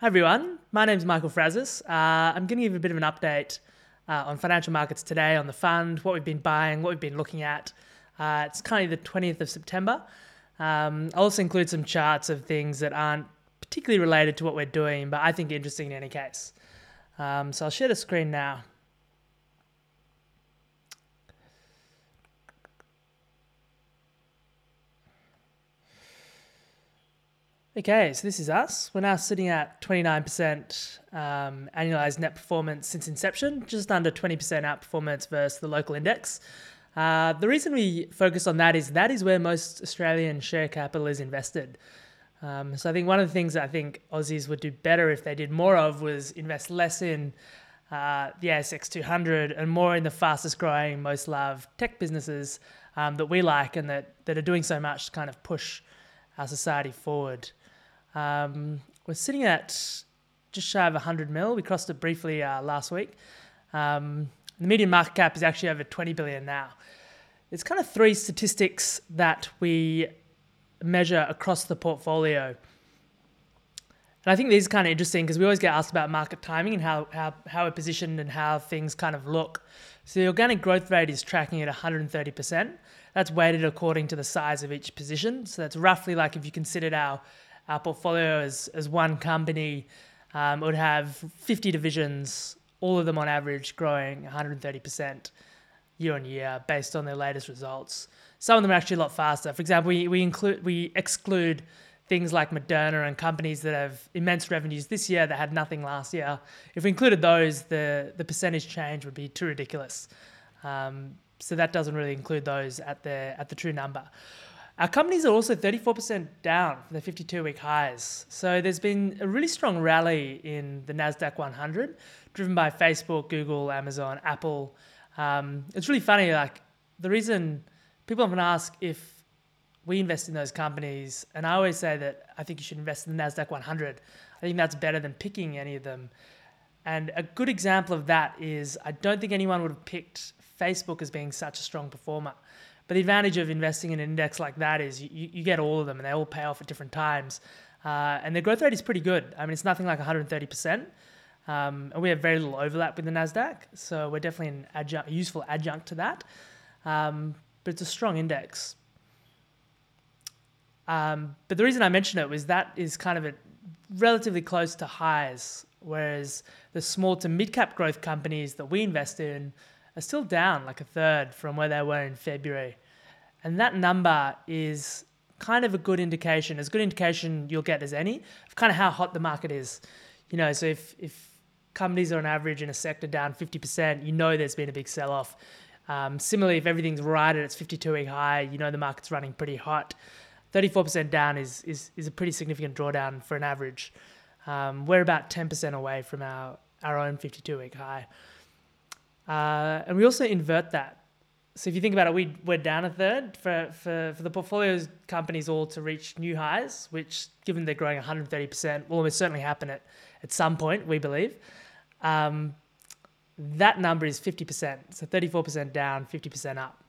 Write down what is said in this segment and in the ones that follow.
Hi everyone, my name is Michael Frazis. Uh, I'm going to give a bit of an update uh, on financial markets today, on the fund, what we've been buying, what we've been looking at. Uh, it's currently the 20th of September. Um, I'll also include some charts of things that aren't particularly related to what we're doing, but I think interesting in any case. Um, so I'll share the screen now. Okay, so this is us. We're now sitting at 29% um, annualized net performance since inception, just under 20% outperformance versus the local index. Uh, the reason we focus on that is that is where most Australian share capital is invested. Um, so I think one of the things I think Aussies would do better if they did more of was invest less in uh, the ASX 200 and more in the fastest growing, most loved tech businesses um, that we like and that, that are doing so much to kind of push our society forward. Um, we're sitting at just shy of 100 mil. We crossed it briefly uh, last week. Um, the median market cap is actually over 20 billion now. It's kind of three statistics that we measure across the portfolio. And I think these are kind of interesting because we always get asked about market timing and how, how, how we're positioned and how things kind of look. So the organic growth rate is tracking at 130%. That's weighted according to the size of each position. So that's roughly like if you considered our our portfolio as, as one company um, would have 50 divisions, all of them on average growing 130% year on year based on their latest results. Some of them are actually a lot faster. For example, we, we include we exclude things like Moderna and companies that have immense revenues this year that had nothing last year. If we included those, the the percentage change would be too ridiculous. Um, so that doesn't really include those at the at the true number. Our companies are also 34% down from the 52 week highs. So there's been a really strong rally in the NASDAQ 100, driven by Facebook, Google, Amazon, Apple. Um, it's really funny, like, the reason people often ask if we invest in those companies, and I always say that I think you should invest in the NASDAQ 100. I think that's better than picking any of them. And a good example of that is I don't think anyone would have picked Facebook as being such a strong performer. But the advantage of investing in an index like that is you, you get all of them and they all pay off at different times. Uh, and the growth rate is pretty good. I mean, it's nothing like 130%. Um, and we have very little overlap with the NASDAQ. So we're definitely an adjunct, useful adjunct to that. Um, but it's a strong index. Um, but the reason I mentioned it was that is kind of a relatively close to highs, whereas the small to mid cap growth companies that we invest in are still down like a third from where they were in February. And that number is kind of a good indication, as good indication you'll get as any, of kind of how hot the market is. You know, so if, if companies are on average in a sector down 50%, you know there's been a big sell off. Um, similarly, if everything's right at its 52 week high, you know the market's running pretty hot. 34% down is, is, is a pretty significant drawdown for an average. Um, we're about 10% away from our, our own 52 week high. Uh, and we also invert that. So if you think about it, we, we're down a third for, for, for the portfolios companies all to reach new highs, which given they're growing 130%, will almost certainly happen at, at some point, we believe. Um, that number is 50%. So 34% down, 50% up.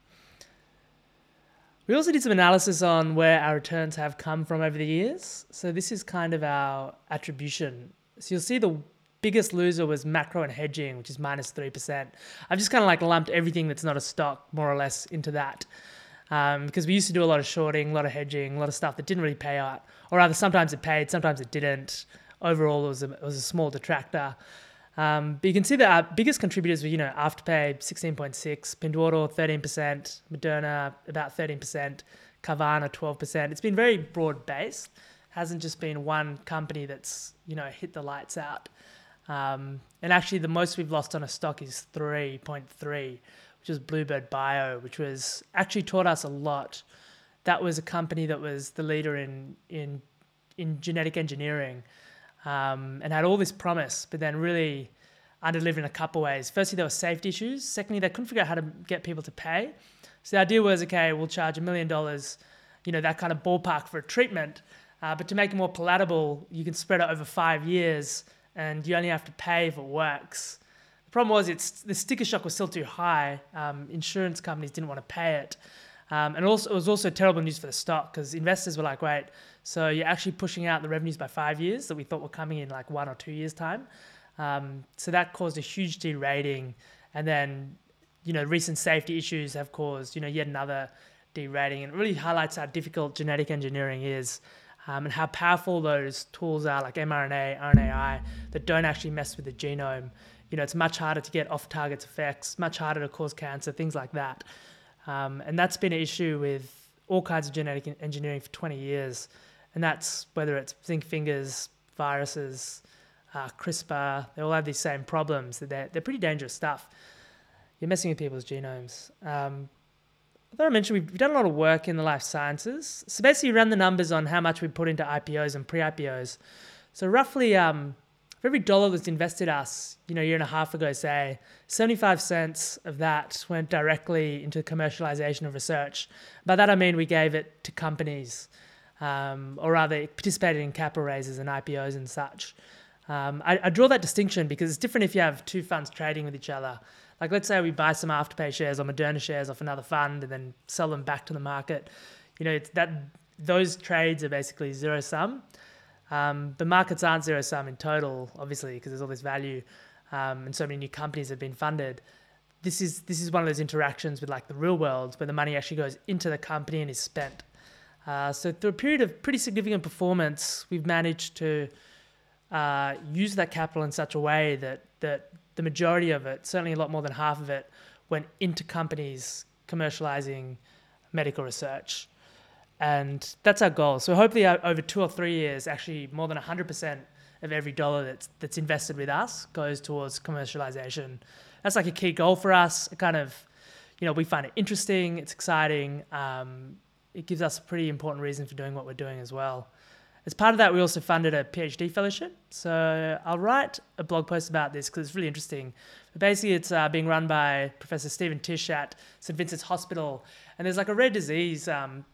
We also did some analysis on where our returns have come from over the years. So this is kind of our attribution. So you'll see the biggest loser was macro and hedging, which is minus 3%. I've just kind of like lumped everything that's not a stock more or less into that. Um, because we used to do a lot of shorting, a lot of hedging, a lot of stuff that didn't really pay out. Or rather, sometimes it paid, sometimes it didn't. Overall, it was a, it was a small detractor. Um, but you can see that our biggest contributors were, you know, Afterpay 16.6, Pinduoduo 13%, Moderna about 13%, Carvana 12%. It's been very broad based. Hasn't just been one company that's, you know, hit the lights out. Um, and actually, the most we've lost on a stock is 3.3, which is Bluebird Bio, which was actually taught us a lot. That was a company that was the leader in in in genetic engineering, um, and had all this promise, but then really underdelivered in a couple ways. Firstly, there were safety issues. Secondly, they couldn't figure out how to get people to pay. So the idea was, okay, we'll charge a million dollars, you know, that kind of ballpark for a treatment, uh, but to make it more palatable, you can spread it over five years and you only have to pay if it works. The problem was it's the sticker shock was still too high. Um, insurance companies didn't want to pay it. Um, and also, it was also terrible news for the stock because investors were like, wait, so you're actually pushing out the revenues by five years that we thought were coming in like one or two years' time. Um, so that caused a huge derating. And then, you know, recent safety issues have caused, you know, yet another derating. And it really highlights how difficult genetic engineering is um, and how powerful those tools are, like mRNA, RNAi, that don't actually mess with the genome. You know, it's much harder to get off-target effects, much harder to cause cancer, things like that. Um, and that's been an issue with all kinds of genetic engineering for 20 years. And that's whether it's zinc fingers, viruses, uh, CRISPR, they all have these same problems. They're, they're pretty dangerous stuff. You're messing with people's genomes. Um, I thought I mentioned we've done a lot of work in the life sciences. So basically, we ran the numbers on how much we put into IPOs and pre IPOs. So roughly, um, for every dollar that's invested us, you know, a year and a half ago, say, 75 cents of that went directly into commercialization of research. By that I mean we gave it to companies, um, or rather participated in capital raises and IPOs and such. Um, I, I, draw that distinction because it's different if you have two funds trading with each other. Like let's say we buy some Afterpay shares or Moderna shares off another fund and then sell them back to the market. You know, that those trades are basically zero sum. Um, the markets aren't zero sum in total, obviously, because there's all this value um, and so many new companies have been funded. This is this is one of those interactions with like the real world where the money actually goes into the company and is spent. Uh, so through a period of pretty significant performance, we've managed to uh, use that capital in such a way that that the majority of it, certainly a lot more than half of it, went into companies commercializing medical research and that's our goal. So hopefully, over two or three years, actually more than 100% of every dollar that's that's invested with us goes towards commercialization. That's like a key goal for us. It kind of, you know, we find it interesting. It's exciting. Um, it gives us a pretty important reason for doing what we're doing as well. As part of that, we also funded a PhD fellowship. So I'll write a blog post about this because it's really interesting. But basically, it's uh, being run by Professor Stephen Tisch at St. Vincent's Hospital. And there's like a rare disease um,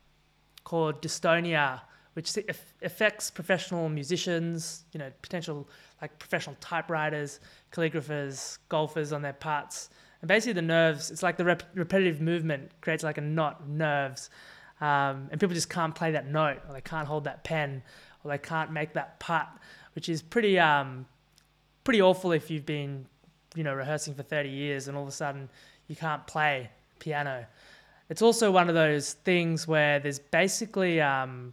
called dystonia, which affects professional musicians, you know, potential like professional typewriters, calligraphers, golfers on their parts. And basically, the nerves, it's like the rep- repetitive movement creates like a knot of nerves. Um, and people just can't play that note, or they can't hold that pen, or they can't make that putt, which is pretty, um, pretty awful if you've been, you know, rehearsing for 30 years and all of a sudden you can't play piano it's also one of those things where there's basically um,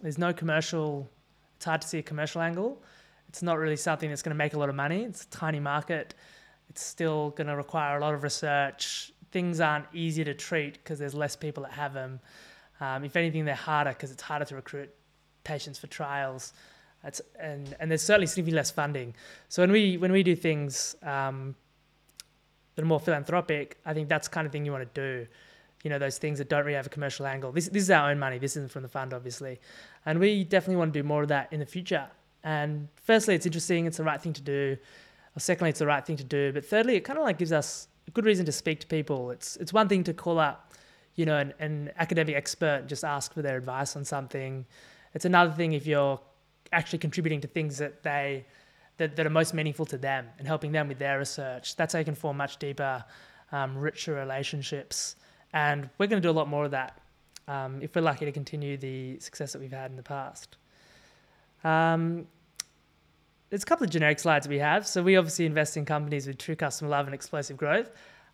there's no commercial. It's hard to see a commercial angle. It's not really something that's going to make a lot of money. It's a tiny market. It's still going to require a lot of research. Things aren't easy to treat because there's less people that have them. Um, if anything, they're harder because it's harder to recruit patients for trials. And and there's certainly significantly less funding. So when we when we do things um, that are more philanthropic, I think that's kind of thing you want to do you know those things that don't really have a commercial angle. This this is our own money. This isn't from the fund, obviously, and we definitely want to do more of that in the future. And firstly, it's interesting. It's the right thing to do. Or secondly, it's the right thing to do. But thirdly, it kind of like gives us a good reason to speak to people. It's it's one thing to call up, you know, an, an academic expert just ask for their advice on something. It's another thing if you're actually contributing to things that they that, that are most meaningful to them and helping them with their research. That's how you can form much deeper, um, richer relationships. And we're going to do a lot more of that um, if we're lucky to continue the success that we've had in the past. Um, there's a couple of generic slides we have. So we obviously invest in companies with true customer love and explosive growth.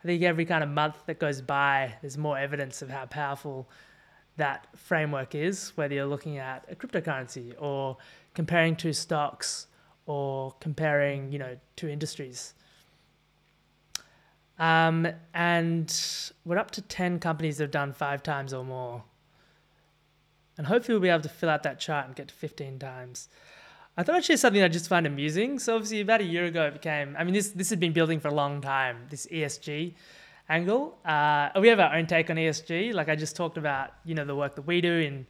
I think every kind of month that goes by, there's more evidence of how powerful that framework is, whether you're looking at a cryptocurrency or comparing two stocks or comparing, you know, two industries. Um, and we're up to 10 companies that have done five times or more. And hopefully we'll be able to fill out that chart and get to 15 times. I thought I'd share something I just find amusing. So obviously about a year ago it became, I mean, this, this had been building for a long time, this ESG angle. Uh, we have our own take on ESG. Like I just talked about, you know, the work that we do in,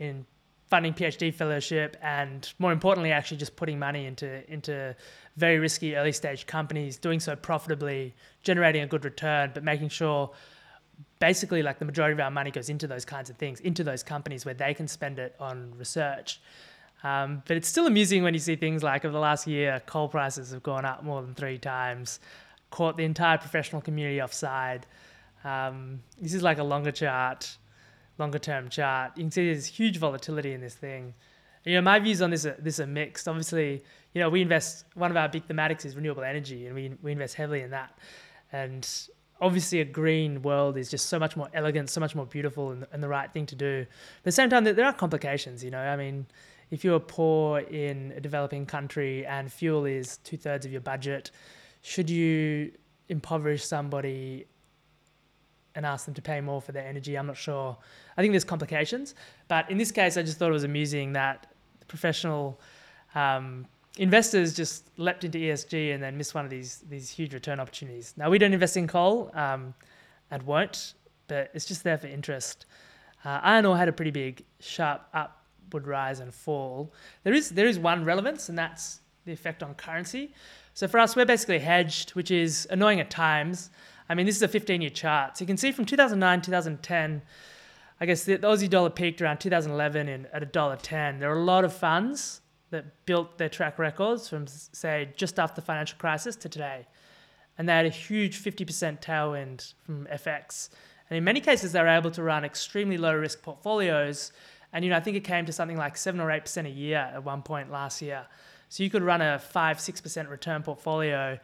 in funding PhD fellowship and more importantly, actually just putting money into, into very risky early stage companies, doing so profitably, generating a good return, but making sure basically like the majority of our money goes into those kinds of things, into those companies where they can spend it on research. Um, but it's still amusing when you see things like over the last year, coal prices have gone up more than three times, caught the entire professional community offside. Um, this is like a longer chart, longer term chart. You can see there's huge volatility in this thing. And, you know, my views on this are, this are mixed. Obviously, you know, we invest. One of our big thematics is renewable energy, and we we invest heavily in that. And obviously, a green world is just so much more elegant, so much more beautiful, and, and the right thing to do. But at the same time, there are complications. You know, I mean, if you're poor in a developing country and fuel is two thirds of your budget, should you impoverish somebody and ask them to pay more for their energy? I'm not sure. I think there's complications, but in this case, I just thought it was amusing that professional um, investors just leapt into ESG and then missed one of these these huge return opportunities. Now we don't invest in coal um, and won't, but it's just there for interest. Uh, iron ore had a pretty big sharp upward rise and fall. There is there is one relevance, and that's the effect on currency. So for us, we're basically hedged, which is annoying at times. I mean, this is a 15-year chart, so you can see from 2009 2010. I guess the, the Aussie dollar peaked around 2011 in, at a dollar ten. There are a lot of funds that built their track records from, say, just after the financial crisis to today. And they had a huge 50% tailwind from FX. And in many cases, they were able to run extremely low risk portfolios. And, you know, I think it came to something like 7 or 8% a year at one point last year. So you could run a 5 6% return portfolio,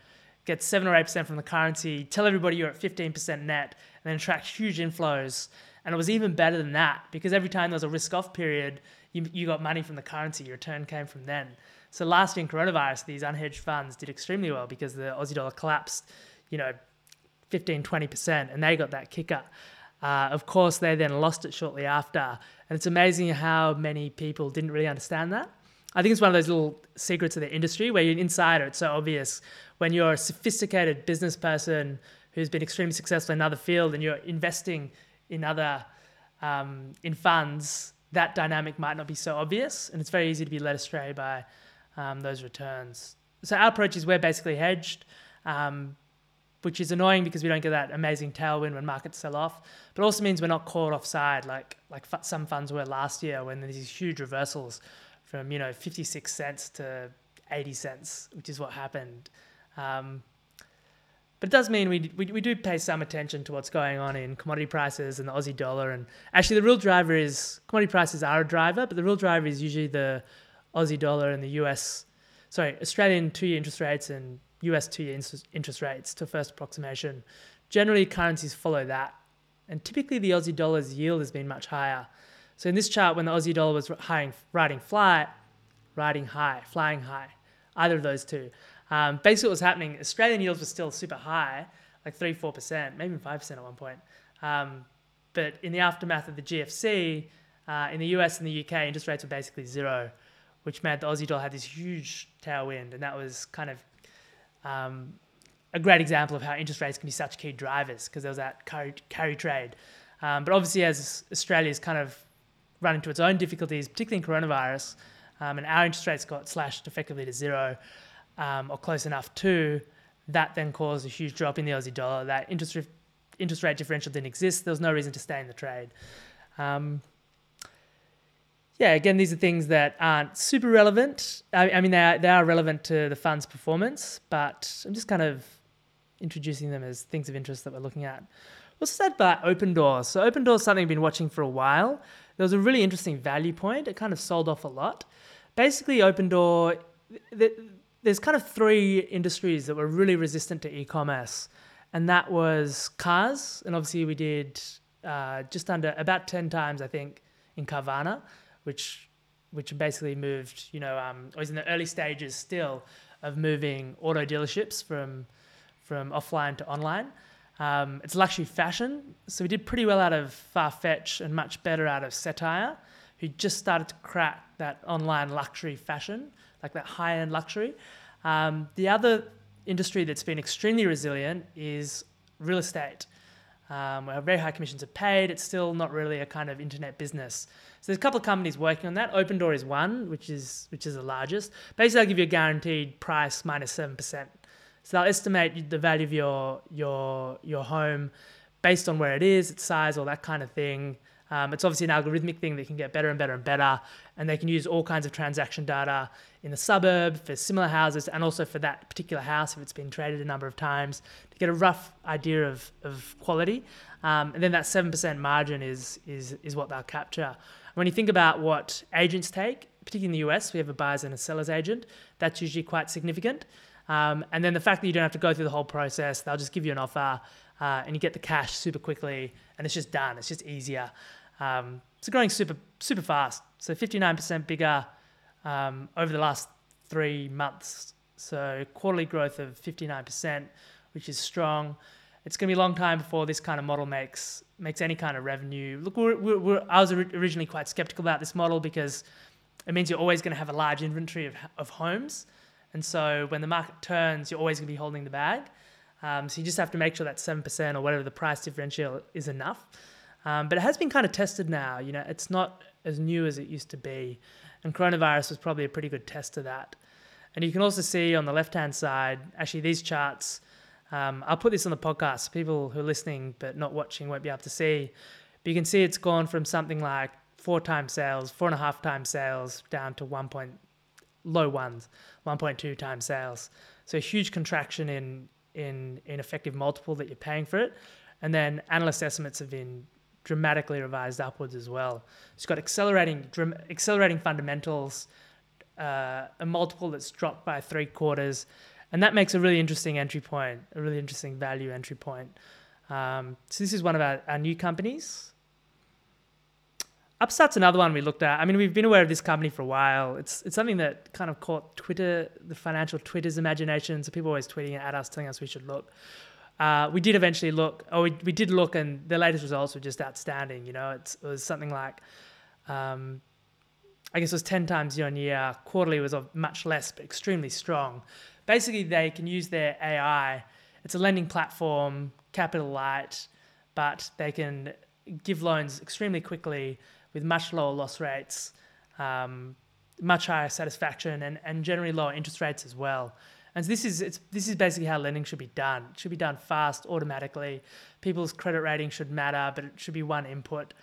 get 7 or 8% from the currency, tell everybody you're at 15% net, and then attract huge inflows. And it was even better than that because every time there was a risk off period, you, you got money from the currency, your return came from then. So last year in coronavirus, these unhedged funds did extremely well because the Aussie dollar collapsed, you know, 15, 20%, and they got that kicker. Uh, of course, they then lost it shortly after. And it's amazing how many people didn't really understand that. I think it's one of those little secrets of the industry where you're an insider, it's so obvious. When you're a sophisticated business person who's been extremely successful in another field and you're investing in other um, in funds, that dynamic might not be so obvious, and it's very easy to be led astray by um, those returns. So our approach is we're basically hedged, um, which is annoying because we don't get that amazing tailwind when markets sell off, but also means we're not caught offside like like some funds were last year when there's these huge reversals from you know 56 cents to 80 cents, which is what happened. Um, but it does mean we, we, we do pay some attention to what's going on in commodity prices and the Aussie dollar. And actually, the real driver is commodity prices are a driver, but the real driver is usually the Aussie dollar and the US, sorry, Australian two year interest rates and US two year interest rates to first approximation. Generally, currencies follow that. And typically, the Aussie dollar's yield has been much higher. So in this chart, when the Aussie dollar was riding flat, riding high, flying high, either of those two, um, basically, what was happening, Australian yields were still super high, like 3 4%, maybe 5% at one point. Um, but in the aftermath of the GFC, uh, in the US and the UK, interest rates were basically zero, which meant the Aussie dollar had this huge tailwind. And that was kind of um, a great example of how interest rates can be such key drivers because there was that carry, carry trade. Um, but obviously, as Australia's kind of run into its own difficulties, particularly in coronavirus, um, and our interest rates got slashed effectively to zero, um, or close enough to, that then caused a huge drop in the Aussie dollar. That interest, interest rate differential didn't exist. There was no reason to stay in the trade. Um, yeah, again, these are things that aren't super relevant. I, I mean, they are, they are relevant to the fund's performance, but I'm just kind of introducing them as things of interest that we're looking at. What's that about Opendoor? So Opendoor is something I've been watching for a while. There was a really interesting value point. It kind of sold off a lot. Basically, Opendoor, there's kind of three industries that were really resistant to e-commerce, and that was cars, and obviously we did uh, just under about ten times, I think, in Carvana, which which basically moved, you know, um, was in the early stages still of moving auto dealerships from from offline to online. Um, it's luxury fashion, so we did pretty well out of Farfetch and much better out of Cettire, who just started to crack that online luxury fashion like that high end luxury. Um, the other industry that's been extremely resilient is real estate. Um, where very high commissions are paid. It's still not really a kind of internet business. So there's a couple of companies working on that. Opendoor is one, which is which is the largest. Basically, they'll give you a guaranteed price minus seven percent. So they'll estimate the value of your your your home based on where it is, its size, all that kind of thing. Um, it's obviously an algorithmic thing that can get better and better and better, and they can use all kinds of transaction data in the suburb for similar houses and also for that particular house if it's been traded a number of times to get a rough idea of, of quality. Um, and then that 7% margin is, is, is what they'll capture. When you think about what agents take, particularly in the US, we have a buyer's and a seller's agent. That's usually quite significant. Um, and then the fact that you don't have to go through the whole process, they'll just give you an offer uh, and you get the cash super quickly and it's just done. It's just easier. Um, it's growing super super fast. So 59% bigger um, over the last three months. So quarterly growth of 59%, which is strong. It's going to be a long time before this kind of model makes makes any kind of revenue. Look, we're, we're, I was originally quite skeptical about this model because it means you're always going to have a large inventory of, of homes. And so when the market turns, you're always going to be holding the bag. Um, so you just have to make sure that 7% or whatever the price differential is enough. Um, but it has been kind of tested now. You know, it's not as new as it used to be. And coronavirus was probably a pretty good test of that. And you can also see on the left hand side, actually, these charts. Um, I'll put this on the podcast. People who are listening but not watching won't be able to see. But you can see it's gone from something like four times sales, four and a half times sales, down to one point low ones, 1.2 times sales. So a huge contraction in in in effective multiple that you're paying for it. And then analyst estimates have been dramatically revised upwards as well. It's got accelerating accelerating fundamentals, uh, a multiple that's dropped by three quarters, and that makes a really interesting entry point, a really interesting value entry point. Um, so this is one of our, our new companies. Upstart's another one we looked at. I mean, we've been aware of this company for a while. It's it's something that kind of caught Twitter, the financial Twitter's imagination. So people always tweeting at us, telling us we should look. Uh, we did eventually look, or we, we did look, and the latest results were just outstanding. You know, it was something like, um, I guess it was 10 times year on year. Quarterly was much less, but extremely strong. Basically, they can use their AI. It's a lending platform, capital light, but they can give loans extremely quickly with much lower loss rates, um, much higher satisfaction, and, and generally lower interest rates as well. And so this is it's this is basically how lending should be done. It should be done fast, automatically. People's credit rating should matter, but it should be one input.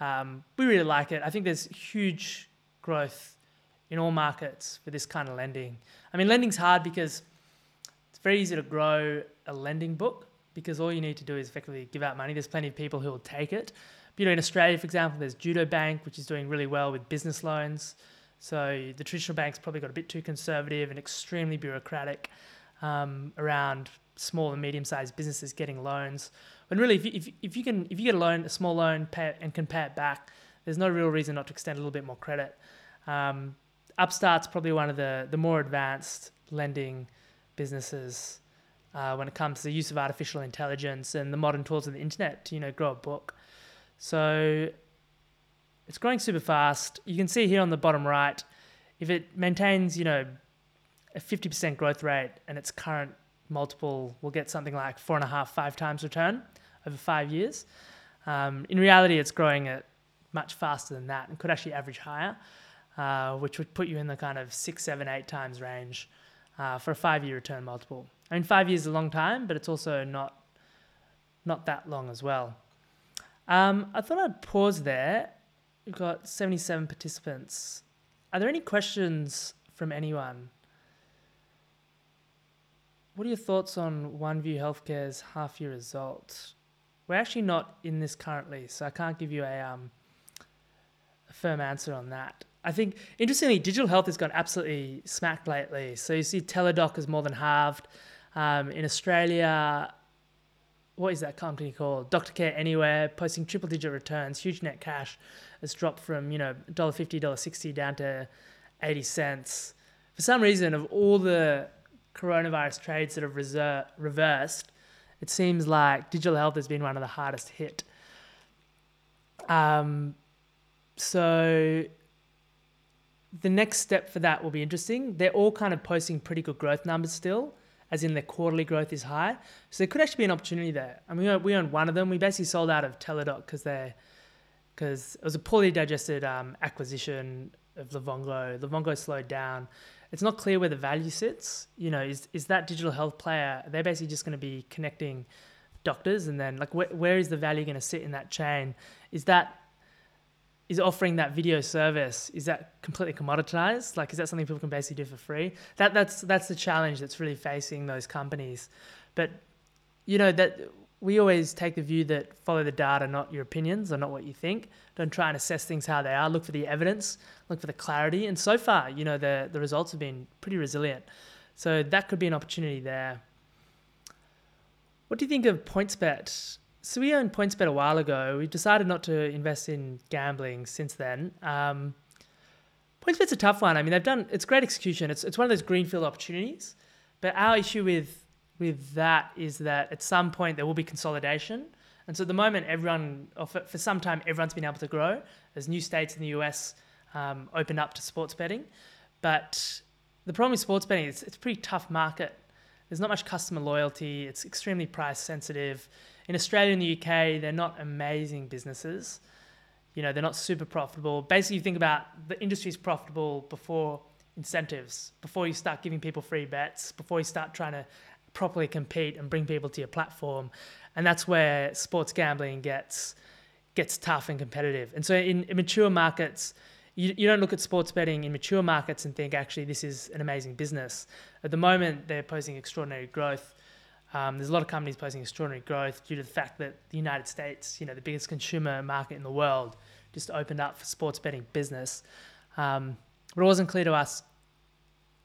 Um, we really like it. I think there's huge growth in all markets for this kind of lending. I mean, lending's hard because it's very easy to grow a lending book because all you need to do is effectively give out money. There's plenty of people who will take it. But, you know, in Australia, for example, there's Judo Bank, which is doing really well with business loans. So the traditional banks probably got a bit too conservative and extremely bureaucratic um, around small and medium-sized businesses getting loans. When really, if you, if, if you can if you get a loan, a small loan, pay it, and can pay it back, there's no real reason not to extend a little bit more credit. Um, Upstart's probably one of the the more advanced lending businesses uh, when it comes to the use of artificial intelligence and the modern tools of the internet to you know grow a book. So it's growing super fast. You can see here on the bottom right, if it maintains, you know, a 50% growth rate and its current multiple will get something like four and a half, five times return over five years. Um, in reality, it's growing at much faster than that and could actually average higher, uh, which would put you in the kind of six, seven, eight times range uh, for a five-year return multiple. I mean, five years is a long time, but it's also not not that long as well. Um, I thought I'd pause there We've got 77 participants. Are there any questions from anyone? What are your thoughts on OneView Healthcare's half year result? We're actually not in this currently, so I can't give you a, um, a firm answer on that. I think, interestingly, digital health has gone absolutely smacked lately. So you see Teladoc has more than halved. Um, in Australia, what is that company called? Doctor Care Anywhere, posting triple digit returns, huge net cash has dropped from, you know, $1.50, $1.60 down to 80 cents. For some reason, of all the coronavirus trades that have reser- reversed, it seems like digital health has been one of the hardest hit. Um, so the next step for that will be interesting. They're all kind of posting pretty good growth numbers still as in their quarterly growth is high. So there could actually be an opportunity there. I mean, we own one of them. We basically sold out of Teladoc because they because it was a poorly digested um, acquisition of Livongo. Livongo slowed down. It's not clear where the value sits. You know, is is that digital health player? They're basically just going to be connecting doctors, and then like where, where is the value going to sit in that chain? Is that is offering that video service is that completely commoditized? Like is that something people can basically do for free? That that's that's the challenge that's really facing those companies. But you know that we always take the view that follow the data not your opinions or not what you think. Don't try and assess things how they are. Look for the evidence. Look for the clarity. And so far you know the the results have been pretty resilient. So that could be an opportunity there. What do you think of PointsBet so we owned PointsBet a while ago. We've decided not to invest in gambling since then. Um, PointsBet's a tough one. I mean, they've done it's great execution. It's it's one of those greenfield opportunities. But our issue with with that is that at some point there will be consolidation. And so at the moment, everyone, for, for some time, everyone's been able to grow as new states in the US um, opened up to sports betting. But the problem with sports betting is it's a pretty tough market. There's not much customer loyalty. It's extremely price sensitive in Australia and the UK, they're not amazing businesses. You know, they're not super profitable. Basically, you think about the industry is profitable before incentives, before you start giving people free bets, before you start trying to properly compete and bring people to your platform. And that's where sports gambling gets gets tough and competitive. And so in, in mature markets, you, you don't look at sports betting in mature markets and think actually this is an amazing business. At the moment, they're posing extraordinary growth um, there's a lot of companies posting extraordinary growth due to the fact that the United States, you know, the biggest consumer market in the world, just opened up for sports betting business. Um, but it wasn't clear to us.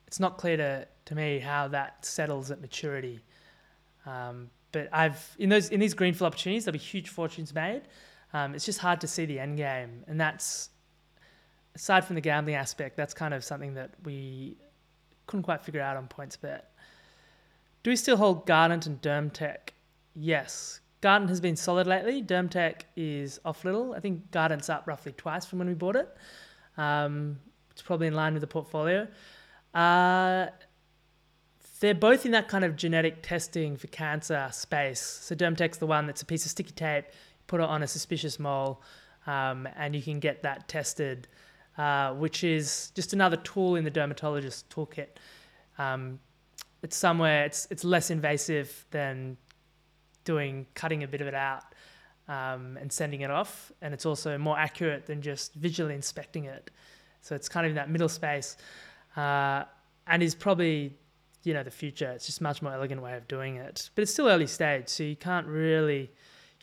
It's not clear to, to me how that settles at maturity. Um, but I've in those in these greenfield opportunities, there'll be huge fortunes made. Um, it's just hard to see the end game, and that's aside from the gambling aspect. That's kind of something that we couldn't quite figure out on PointsBet. Do we still hold Guardant and DermTech? Yes. Guardant has been solid lately. DermTech is off little. I think Guardant's up roughly twice from when we bought it. Um, it's probably in line with the portfolio. Uh, they're both in that kind of genetic testing for cancer space. So DermTech's the one that's a piece of sticky tape, put it on a suspicious mole, um, and you can get that tested, uh, which is just another tool in the dermatologist toolkit. Um, it's somewhere it's it's less invasive than doing cutting a bit of it out um, and sending it off, and it's also more accurate than just visually inspecting it. So it's kind of in that middle space, uh, and is probably you know the future. It's just much more elegant way of doing it, but it's still early stage, so you can't really.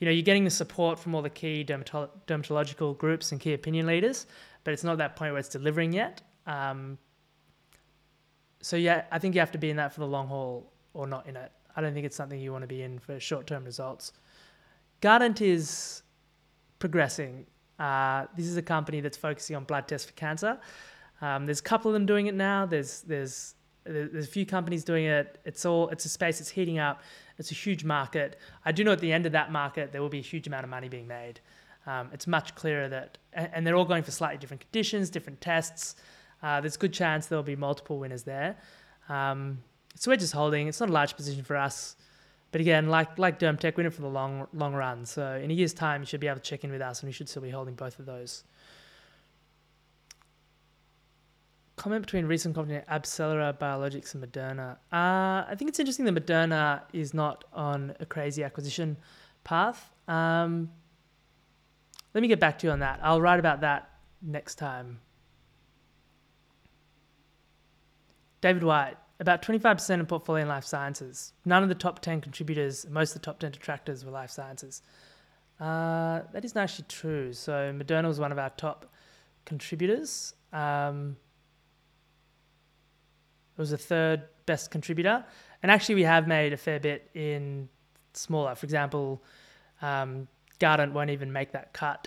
You know, you're getting the support from all the key dermatolo- dermatological groups and key opinion leaders, but it's not that point where it's delivering yet. Um, so yeah, I think you have to be in that for the long haul or not in it. I don't think it's something you want to be in for short term results. Guardant is progressing. Uh, this is a company that's focusing on blood tests for cancer. Um, there's a couple of them doing it now. There's there's there's a few companies doing it. It's all it's a space that's heating up. It's a huge market. I do know at the end of that market there will be a huge amount of money being made. Um, it's much clearer that and they're all going for slightly different conditions, different tests. Uh, there's a good chance there'll be multiple winners there. Um, so we're just holding. It's not a large position for us. But again, like like DermTech, we're in for the long long run. So in a year's time, you should be able to check in with us, and we should still be holding both of those. Comment between recent company AbCellera Biologics and Moderna. Uh, I think it's interesting that Moderna is not on a crazy acquisition path. Um, let me get back to you on that. I'll write about that next time. David White, about 25% of portfolio in life sciences. None of the top 10 contributors, most of the top 10 detractors were life sciences. Uh, that isn't actually true. So Moderna was one of our top contributors. Um, it was the third best contributor. And actually, we have made a fair bit in smaller. For example, um, Guardant won't even make that cut.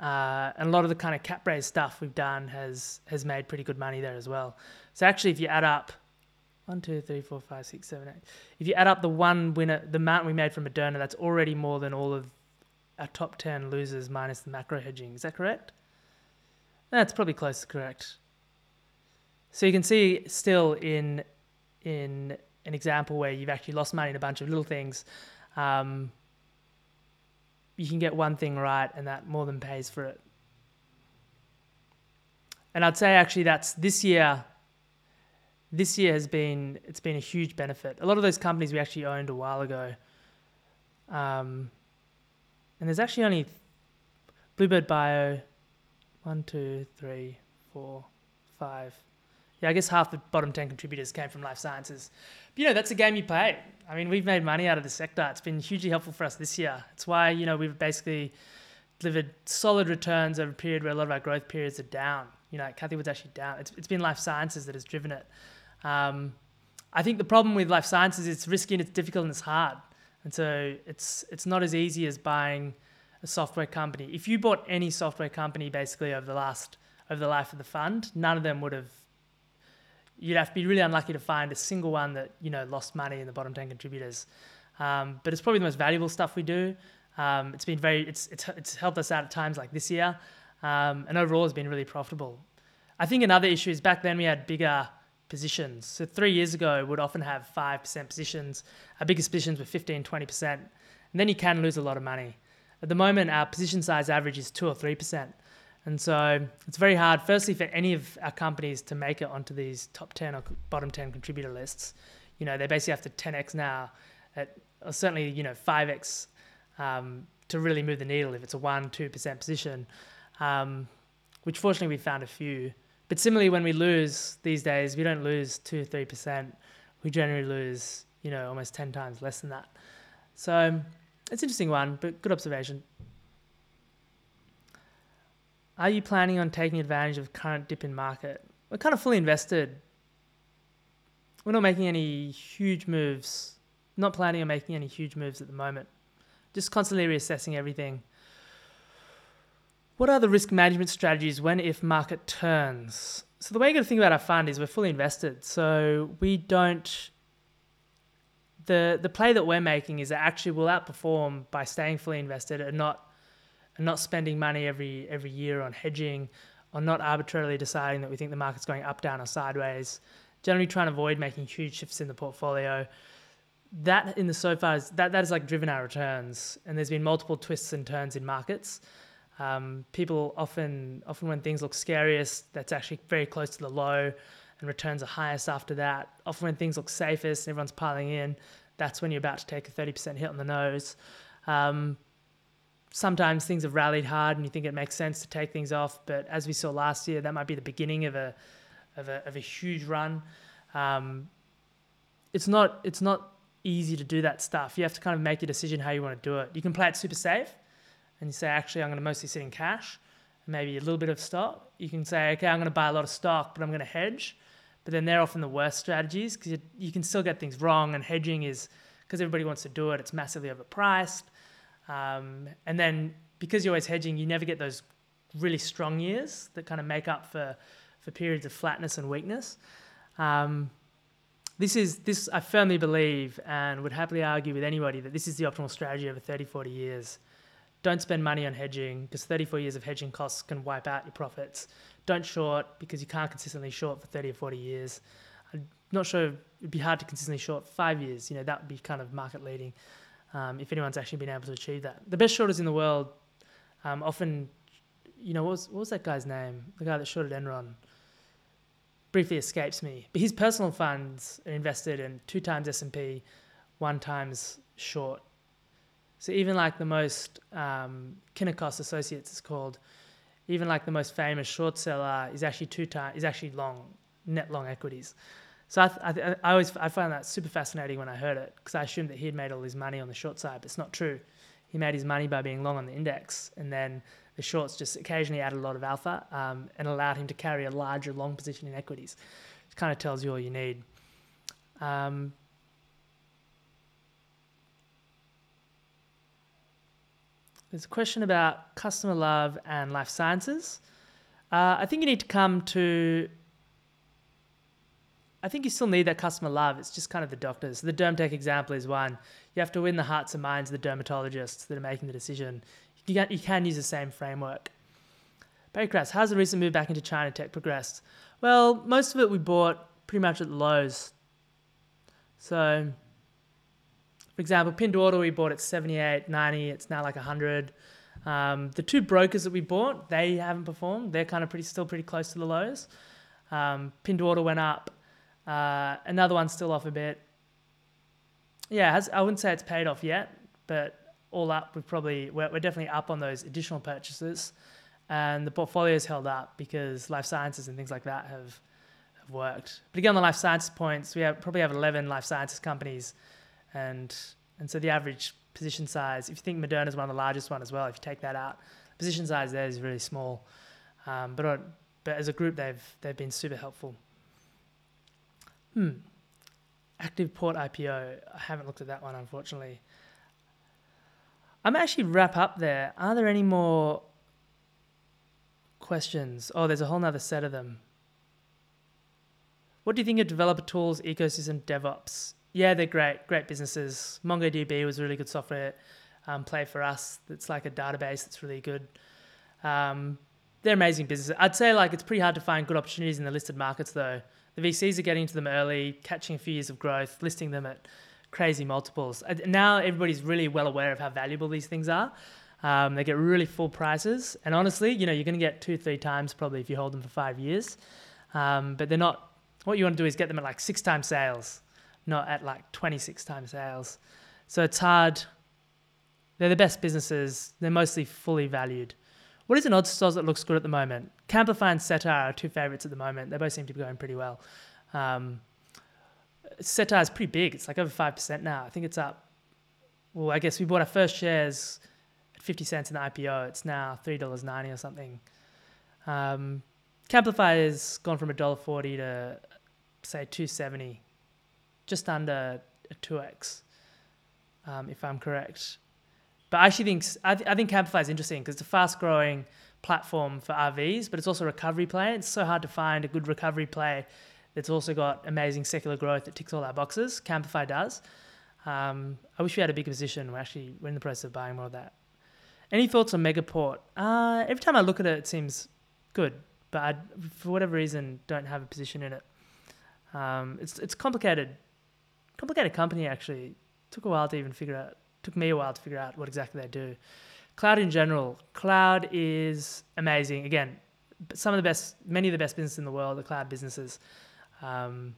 Uh, and a lot of the kind of cap raise stuff we've done has has made pretty good money there as well. So actually, if you add up one, two, three, four, five, six, seven, eight, if you add up the one winner, the amount we made from Moderna, that's already more than all of our top ten losers minus the macro hedging. Is that correct? That's probably close to correct. So you can see still in in an example where you've actually lost money in a bunch of little things. Um, you can get one thing right, and that more than pays for it. And I'd say actually that's this year this year has been it's been a huge benefit. A lot of those companies we actually owned a while ago, um, and there's actually only Bluebird Bio, One, two, three, four, five. Yeah, I guess half the bottom 10 contributors came from life sciences. But, you know, that's a game you play. I mean, we've made money out of the sector. It's been hugely helpful for us this year. It's why, you know, we've basically delivered solid returns over a period where a lot of our growth periods are down. You know, Cathie was actually down. It's, it's been life sciences that has driven it. Um, I think the problem with life sciences is it's risky and it's difficult and it's hard. And so it's it's not as easy as buying a software company. If you bought any software company basically over the last over the life of the fund, none of them would have you'd have to be really unlucky to find a single one that, you know, lost money in the bottom 10 contributors. Um, but it's probably the most valuable stuff we do. Um, it's been very it's, it's it's helped us out at times like this year. Um, and overall has been really profitable. I think another issue is back then we had bigger positions. So three years ago, we'd often have 5% positions. Our biggest positions were 15, 20%. And then you can lose a lot of money. At the moment, our position size average is 2 or 3%. And so it's very hard, firstly, for any of our companies to make it onto these top 10 or bottom 10 contributor lists. You know, they basically have to 10x now, at or certainly, you know, 5x um, to really move the needle if it's a 1 2% position, um, which fortunately we found a few. But similarly, when we lose these days, we don't lose two, three percent. We generally lose, you know, almost ten times less than that. So it's an interesting one, but good observation. Are you planning on taking advantage of current dip in market? We're kind of fully invested. We're not making any huge moves. Not planning on making any huge moves at the moment. Just constantly reassessing everything. What are the risk management strategies when if market turns? So the way you got to think about our fund is we're fully invested. So we don't the the play that we're making is that actually we'll outperform by staying fully invested and not and not spending money every every year on hedging or not arbitrarily deciding that we think the market's going up, down, or sideways. Generally trying to avoid making huge shifts in the portfolio. That in the so far is that that has like driven our returns. And there's been multiple twists and turns in markets. Um, people often, often when things look scariest, that's actually very close to the low, and returns are highest after that. Often when things look safest, and everyone's piling in, that's when you're about to take a 30% hit on the nose. Um, sometimes things have rallied hard, and you think it makes sense to take things off, but as we saw last year, that might be the beginning of a of a, of a huge run. Um, it's not it's not easy to do that stuff. You have to kind of make your decision how you want to do it. You can play it super safe and you say, actually, I'm going to mostly sit in cash maybe a little bit of stock. You can say, okay, I'm going to buy a lot of stock, but I'm going to hedge. But then they're often the worst strategies because you, you, can still get things wrong. And hedging is because everybody wants to do it, it's massively overpriced. Um, and then because you're always hedging, you never get those really strong years that kind of make up for, for periods of flatness and weakness. Um, this is this I firmly believe and would happily argue with anybody that this is the optimal strategy over 30, 40 years. Don't spend money on hedging because 34 years of hedging costs can wipe out your profits. Don't short because you can't consistently short for 30 or 40 years. I'm not sure it'd be hard to consistently short five years. You know, that would be kind of market leading um, if anyone's actually been able to achieve that. The best shorters in the world um, often, you know, what was, what was that guy's name? The guy that shorted Enron briefly escapes me. But his personal funds are invested in two times S&P, one times short so even like the most um, Kynikos Associates is called, even like the most famous short seller is actually two times is actually long net long equities. So I, th- I, always I found that super fascinating when I heard it because I assumed that he had made all his money on the short side, but it's not true. He made his money by being long on the index, and then the shorts just occasionally added a lot of alpha um, and allowed him to carry a larger long position in equities. It kind of tells you all you need. Um, There's a question about customer love and life sciences. Uh, I think you need to come to. I think you still need that customer love. It's just kind of the doctors. The DermTech example is one. You have to win the hearts and minds of the dermatologists that are making the decision. You can, you can use the same framework. Barry how's the recent move back into China tech progressed? Well, most of it we bought pretty much at the lows. So for example, Pinduoduo we bought at 78, 90. It's now like 100. Um, the two brokers that we bought, they haven't performed. They're kind of pretty still pretty close to the lows. Um, went up. Uh, another one's still off a bit. Yeah, has, I wouldn't say it's paid off yet, but all up, we've probably we're, we're definitely up on those additional purchases. and the portfolio's held up because life sciences and things like that have have worked. But again, on the life sciences points, we have, probably have 11 life sciences companies, and and so the average position size, if you think Moderna is one of the largest one as well, if you take that out, position size there is really small. Um, but but as a group, they've they've been super helpful. Hmm. Active port IPO. I haven't looked at that one, unfortunately. I'm actually wrap up there. Are there any more questions? Oh, there's a whole nother set of them. What do you think of developer tools, ecosystem, DevOps? Yeah, they're great, great businesses. MongoDB was a really good software um, play for us. It's like a database that's really good. Um, they're amazing businesses. I'd say like it's pretty hard to find good opportunities in the listed markets though. The VCs are getting to them early, catching a few years of growth, listing them at crazy multiples. Now everybody's really well aware of how valuable these things are. Um, they get really full prices, and honestly, you know, you're going to get two, three times probably if you hold them for five years. Um, but they're not. What you want to do is get them at like six times sales, not at like 26 times sales. So it's hard. They're the best businesses. They're mostly fully valued. What is an odds stores that looks good at the moment? Camplify and Cettire are two favorites at the moment. They both seem to be going pretty well. Um, Cettire is pretty big. It's like over 5% now. I think it's up. Well, I guess we bought our first shares at 50 cents in the IPO. It's now $3.90 or something. Um, Camplify has gone from $1.40 to, say, 270 just under a 2x, um, if I'm correct. But I actually think I, th- I think Camplify is interesting because it's a fast growing platform for RVs, but it's also a recovery play. It's so hard to find a good recovery play that's also got amazing secular growth that ticks all our boxes. Camplify does. Um, I wish we had a bigger position. We're actually we're in the process of buying more of that. Any thoughts on Megaport? Uh, every time I look at it, it seems good, but I, for whatever reason, don't have a position in it. Um, it's it's complicated, complicated company actually. Took a while to even figure out took me a while to figure out what exactly they do. Cloud in general, cloud is amazing. Again, some of the best, many of the best businesses in the world are cloud businesses. Um,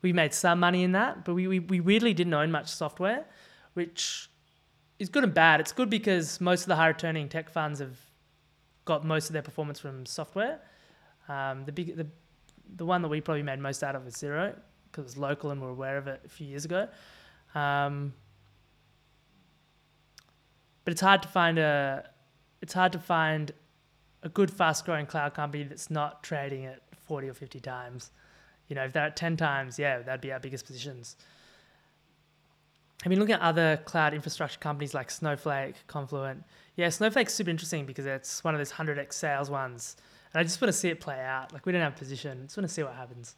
we made some money in that, but we, we, we weirdly didn't own much software, which is good and bad. It's good because most of the high returning tech funds have got most of their performance from software. Um, the big the the one that we probably made most out of is Xero because it was local and we're aware of it a few years ago. Um, but it's hard to find a it's hard to find a good fast growing cloud company that's not trading at 40 or 50 times you know if they're at 10 times yeah that'd be our biggest positions I mean, looking at other cloud infrastructure companies like Snowflake, Confluent, yeah, Snowflake's super interesting because it's one of those 100x sales ones. And I just want to see it play out. Like, we don't have a position, just want to see what happens.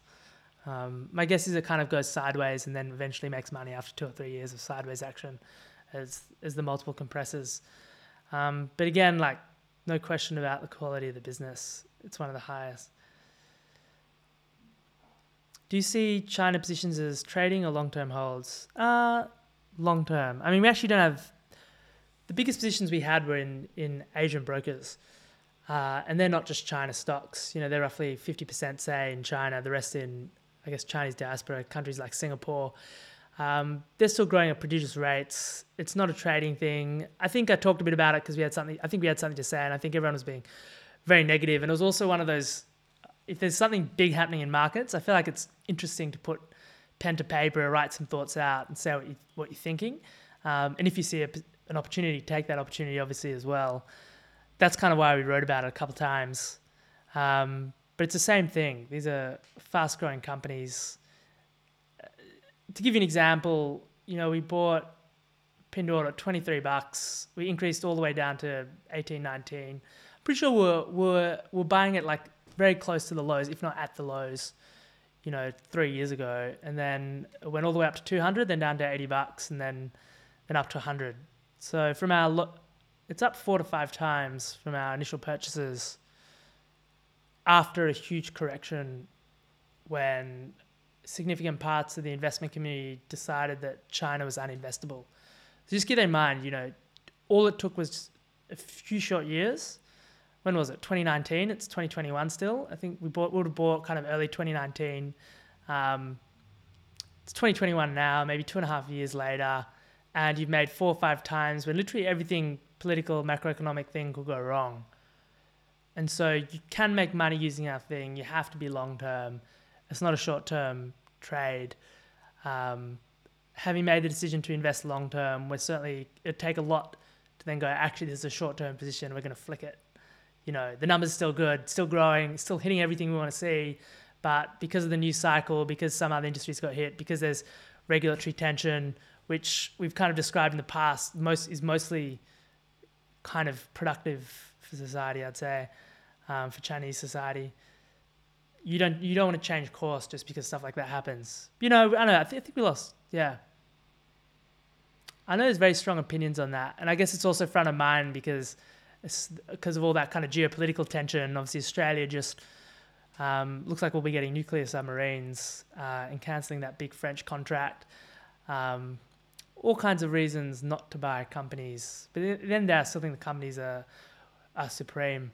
Um, my guess is it kind of goes sideways and then eventually makes money after two or three years of sideways action as as the multiple compressors. Um, but again, like no question about the quality of the business. It's one of the highest. Do you see China positions as trading or long term holds? Uh, long term. I mean, we actually don't have the biggest positions we had were in in Asian brokers. Uh, and they're not just China stocks. You know, they're roughly 50% say in China, the rest in, I guess, Chinese diaspora countries like Singapore. Um, they're still growing at prodigious rates. It's not a trading thing. I think I talked a bit about it because we had something. I think we had something to say, and I think everyone was being very negative. And it was also one of those. If there's something big happening in markets, I feel like it's interesting to put pen to paper, write some thoughts out, and say what you what you're thinking. Um, and if you see a, an opportunity, take that opportunity obviously as well. That's kind of why we wrote about it a couple times. Um, but it's the same thing. These are fast growing companies to give you an example, you know, we bought Pinduoduo at 23 bucks. We increased all the way down to 18, 19. Pretty sure we're, we're, we're buying it like very close to the lows, if not at the lows, you know, three years ago. And then it went all the way up to 200, then down to 80 bucks, and then, then up to 100. So from our, lo- it's up four to five times from our initial purchases after a huge correction when significant parts of the investment community decided that China was uninvestable. So just keep that in mind. You know, all it took was a few short years. When was it? 2019. It's 2021 still. I think we bought would have bought kind of early 2019. Um, it's 2021 now, maybe two and a half years later, and you've made four or five times when literally everything political, macroeconomic thing could go wrong. and so you can make money using our thing. You have to be long term. It's not a short term trade. Um, having made the decision to invest long term, we're certainly it take a lot to then go. Actually, this is a short term position. We're going to flick it. You know, the numbers still good, still growing, still hitting everything we want to see. But because of the new cycle, because some other industries got hit, because there's regulatory tension, which we've kind of described in the past, most is mostly kind of productive for society, I'd say, um, for Chinese society. You don't you don't want to change course just because stuff like that happens. You know, I know. I, th- I think we lost. Yeah. I know there's very strong opinions on that, and I guess it's also front of mind because because of all that kind of geopolitical tension. Obviously, Australia just um, looks like we'll be getting nuclear submarines uh, and cancelling that big French contract. Um, all kinds of reasons not to buy companies. But then there, I still think the companies are, are supreme.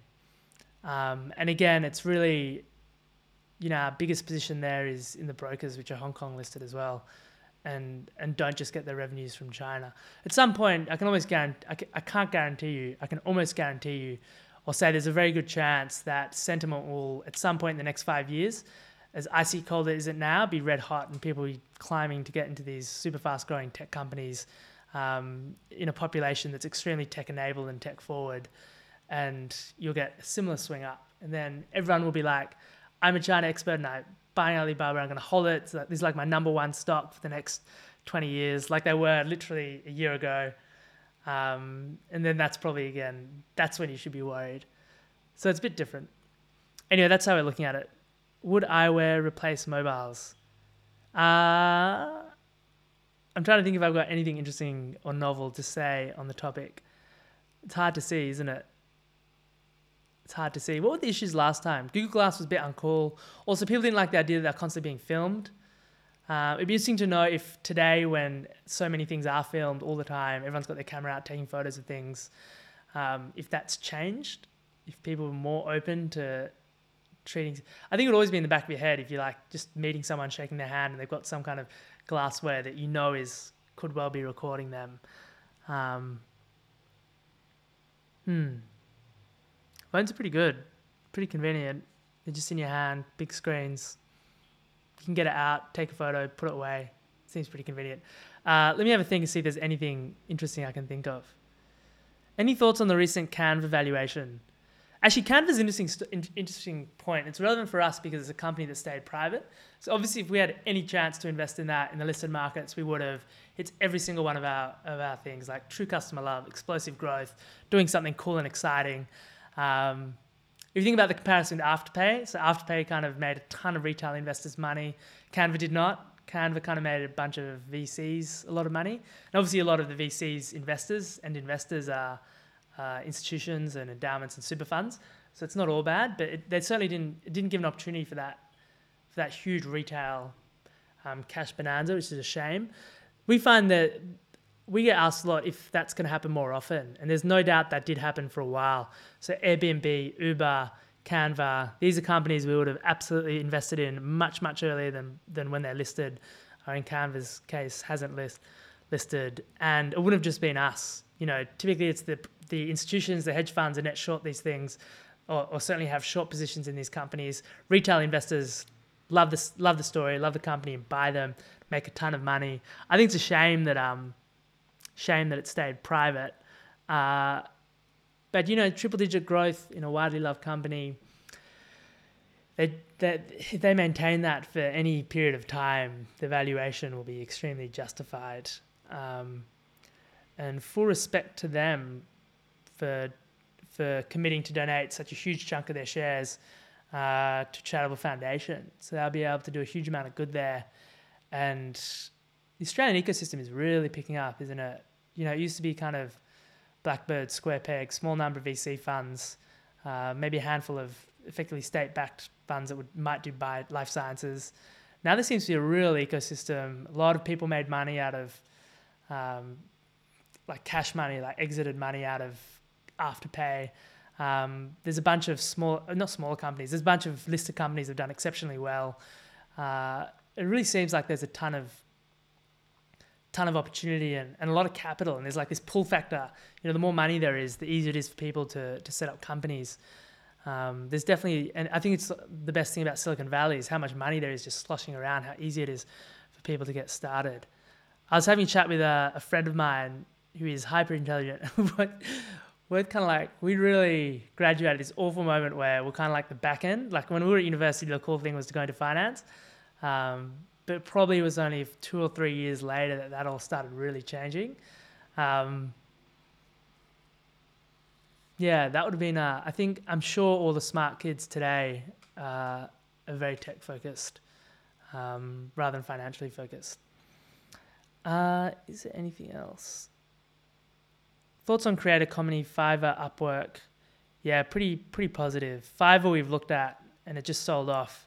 Um, and again, it's really, you know, our biggest position there is in the brokers, which are Hong Kong listed as well. And, and don't just get their revenues from China. At some point, I can almost guarantee, I, can, I can't guarantee you, I can almost guarantee you, or say there's a very good chance that sentiment will, at some point in the next five years, as icy cold as it now, be red hot and people be climbing to get into these super fast growing tech companies um, in a population that's extremely tech enabled and tech forward. And you'll get a similar swing up. And then everyone will be like, I'm a China expert and I'm buying Alibaba, I'm going to hold it. So this is like my number one stock for the next 20 years, like they were literally a year ago. Um, and then that's probably again, that's when you should be worried. So it's a bit different. Anyway, that's how we're looking at it would eyewear replace mobiles? Uh, I'm trying to think if I've got anything interesting or novel to say on the topic. It's hard to see, isn't it? It's hard to see. What were the issues last time? Google Glass was a bit uncool. Also, people didn't like the idea that they're constantly being filmed. Uh, it'd be interesting to know if today, when so many things are filmed all the time, everyone's got their camera out taking photos of things, um, if that's changed, if people are more open to treating. I think it would always be in the back of your head if you're like just meeting someone, shaking their hand, and they've got some kind of glassware that you know is could well be recording them. Um, hmm. Phones are pretty good, pretty convenient. They're just in your hand, big screens. You can get it out, take a photo, put it away. Seems pretty convenient. Uh, let me have a think and see if there's anything interesting I can think of. Any thoughts on the recent Canva valuation? Actually, Canva's an interesting, interesting point. It's relevant for us because it's a company that stayed private. So obviously, if we had any chance to invest in that in the listed markets, we would have. It's every single one of our of our things like true customer love, explosive growth, doing something cool and exciting. Um, if you think about the comparison to Afterpay, so Afterpay kind of made a ton of retail investors money. Canva did not. Canva kind of made a bunch of VCs a lot of money, and obviously a lot of the VCs investors and investors are uh, institutions and endowments and super funds. So it's not all bad, but it, they certainly didn't it didn't give an opportunity for that for that huge retail um, cash bonanza, which is a shame. We find that we get asked a lot if that's going to happen more often, and there's no doubt that did happen for a while. So Airbnb, Uber, Canva, these are companies we would have absolutely invested in much much earlier than than when they're listed. Or in Canva's case, hasn't list, listed, and it wouldn't have just been us. You know, typically it's the the institutions, the hedge funds, are net short these things, or, or certainly have short positions in these companies. Retail investors love this, love the story, love the company, and buy them, make a ton of money. I think it's a shame that um, shame that it stayed private. Uh, but you know, triple digit growth in a widely loved company. They, they, if they maintain that for any period of time, the valuation will be extremely justified. Um, and full respect to them for for committing to donate such a huge chunk of their shares uh, to charitable foundation. So they'll be able to do a huge amount of good there. And the Australian ecosystem is really picking up, isn't it? You know, it used to be kind of Blackbird, Square Peg, small number of VC funds, uh, maybe a handful of effectively state-backed funds that would might do by life sciences. Now there seems to be a real ecosystem. A lot of people made money out of um, like cash money, like exited money out of Afterpay. Um, there's a bunch of small, not smaller companies. There's a bunch of listed companies that have done exceptionally well. Uh, it really seems like there's a ton of ton of opportunity and, and a lot of capital and there's like this pull factor you know the more money there is the easier it is for people to, to set up companies Um, there's definitely, and I think it's the best thing about Silicon Valley is how much money there is just sloshing around, how easy it is for people to get started. I was having a chat with a, a friend of mine who is hyper intelligent. but we're kind of like, we really graduated this awful moment where we're kind of like the back end. Like when we were at university, the cool thing was to go into finance. Um, but probably it was only two or three years later that that all started really changing. Um, yeah, that would have been. Uh, I think I'm sure all the smart kids today uh, are very tech focused um, rather than financially focused. Uh, is there anything else? Thoughts on creator economy, Fiverr, Upwork? Yeah, pretty pretty positive. Fiverr we've looked at and it just sold off.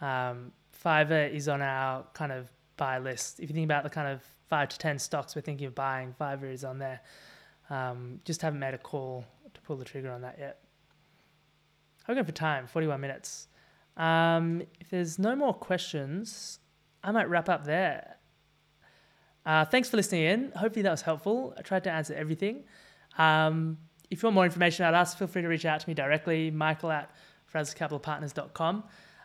Um, Fiverr is on our kind of buy list. If you think about the kind of five to ten stocks we're thinking of buying, Fiverr is on there. Um, just haven't made a call to pull the trigger on that yet. I'm going for time, 41 minutes. Um, if there's no more questions, I might wrap up there. Uh, thanks for listening in. Hopefully that was helpful. I tried to answer everything. Um, if you want more information about us, feel free to reach out to me directly, michael at fraziscapitalpartners.com.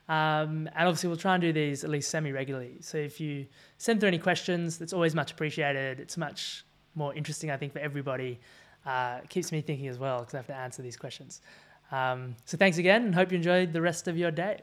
Um, and obviously, we'll try and do these at least semi regularly. So if you send through any questions, that's always much appreciated. It's much more interesting, I think, for everybody. Uh, it keeps me thinking as well because I have to answer these questions. Um, so thanks again and hope you enjoyed the rest of your day.